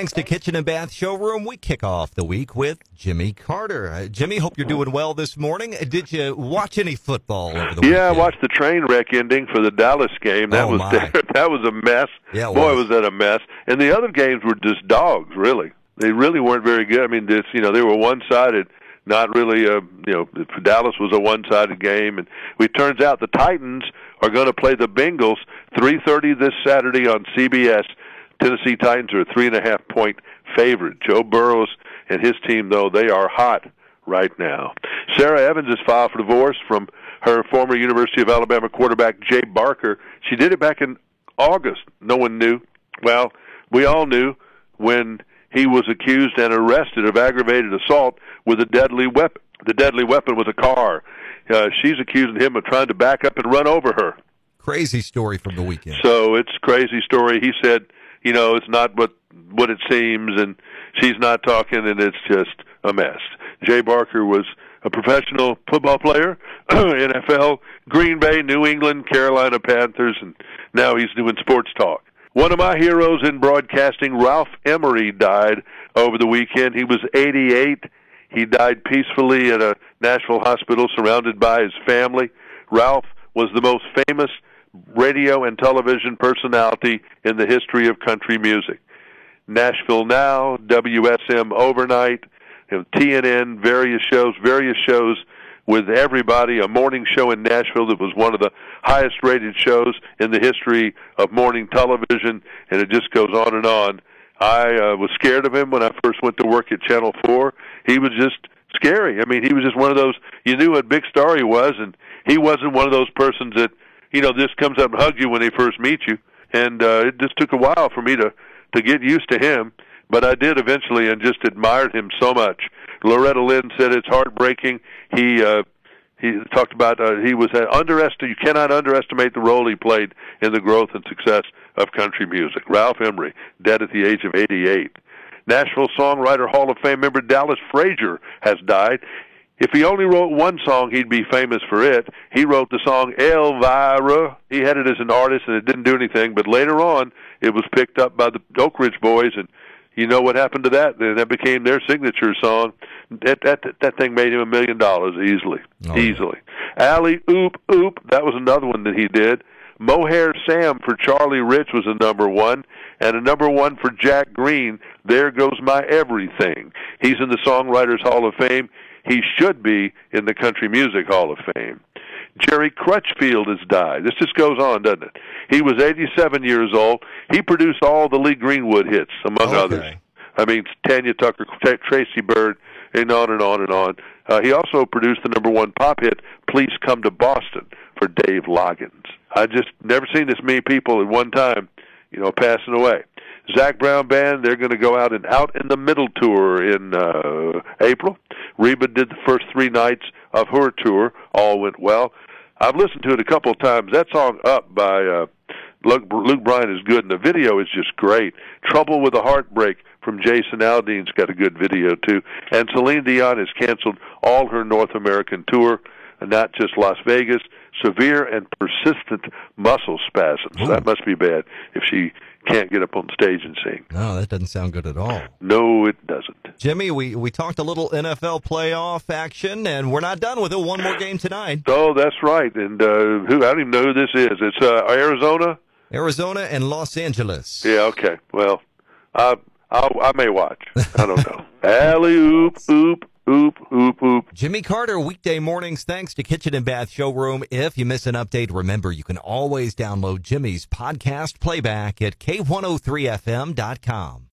Thanks to Kitchen and Bath Showroom, we kick off the week with Jimmy Carter. Uh, Jimmy, hope you're doing well this morning. Uh, Did you watch any football over the weekend? Yeah, I watched the train wreck ending for the Dallas game. That Oh, was my. that was a mess. Yeah, it Boy, was. was that a mess. And the other games were just dogs, really. They really weren't very good. I mean, this you know they were one-sided. Not really, uh, you know, Dallas was a one-sided game, and it turns out the Titans are going to play the Bengals 3:30 this Saturday on CBS. Tennessee Titans are a three and a half point favorite. Joe Burrows and his team, though, they are hot right now. Sara Evans has filed for divorce from her former University of Alabama quarterback Jay Barker. She did it back in August. No one knew. Well, we all knew when he was accused and arrested of aggravated assault with a deadly weapon. The deadly weapon was a car. Uh, she's accusing him of trying to back up and run over her. Crazy story from the weekend. So it's a crazy story. He said, you know, it's not what what it seems, and she's not talking, and it's just a mess. Jay Barker was a professional football player, NFL, Green Bay, New England, Carolina Panthers, and now he's doing sports talk. One of my heroes in broadcasting, Ralph Emery, died over the weekend. He was 88. He died peacefully at a Nashville hospital surrounded by his family. Ralph was the most famous radio and television personality in the history of country music. Nashville Now, WSM Overnight, TNN, various shows, various shows with everybody. A morning show in Nashville that was one of the highest rated shows in the history of morning television, and it just goes on and on. I uh, was scared of him when I first went to work at Channel 4. He was just scary. I mean, he was just one of those, you knew what big star he was, and he wasn't one of those persons that, you know, just comes up and hugs you when they first meet you. And uh, it just took a while for me to, to get used to him, but I did eventually and just admired him so much. Loretta Lynn said it's heartbreaking. He, uh, he talked about uh, he was underestimated. You cannot underestimate the role he played in the growth and success of country music. Ralph Emery, dead at the age of 88. Nashville Songwriter Hall of Fame member Dallas Frazier has died. If he only wrote one song, he'd be famous for it. He wrote the song Elvira. He had it as an artist, and it didn't do anything. But later on, it was picked up by the Oak Ridge Boys, and you know what happened to that? That became their signature song. That that that thing made him a million dollars easily, Oh, yeah. easily. Alley oop oop. That was another one that he did. Mohair Sam for Charlie Rich was a number one, and a number one for Jack Greene. There goes my everything. He's in the Songwriters Hall of Fame. He should be in the Country Music Hall of Fame. Jerry Crutchfield has died. This just goes on, doesn't it? He was 87 years old. He produced all the Lee Greenwood hits, among Okay. others. I mean, Tanya Tucker, Tra- Tracy Byrd, and on and on and on. Uh, he also produced the number one pop hit, Please Come to Boston, for Dave Loggins. I just never seen this many people at one time, you know, passing away. Zac Brown Band, they're going to go out and Out in the Middle tour in uh, April. Reba did the first three nights of her tour. All went well. I've listened to it a couple of times. That song Up by uh, Luke, Luke Bryan is good, and the video is just great. Trouble with a Heartbreak from Jason Aldean's got a good video, too. And Celine Dion has canceled all her North American tour, not just Las Vegas. Severe and persistent muscle spasms. Ooh. That must be bad if she can't get up on stage and sing. No, that doesn't sound good at all. No, it doesn't. Jimmy, we, we talked a little NFL playoff action, and we're not done with it. One more game tonight. Oh, that's right. And uh, who? I don't even know who this is. It's uh, Arizona. Arizona and Los Angeles. Yeah. Okay. Well, I I'll, I may watch. I don't know. Alley oop oop oop oop oop. Jimmy Carter, weekday mornings, thanks to Kitchen and Bath Showroom. If you miss an update, remember you can always download Jimmy's podcast playback at K103FM.com.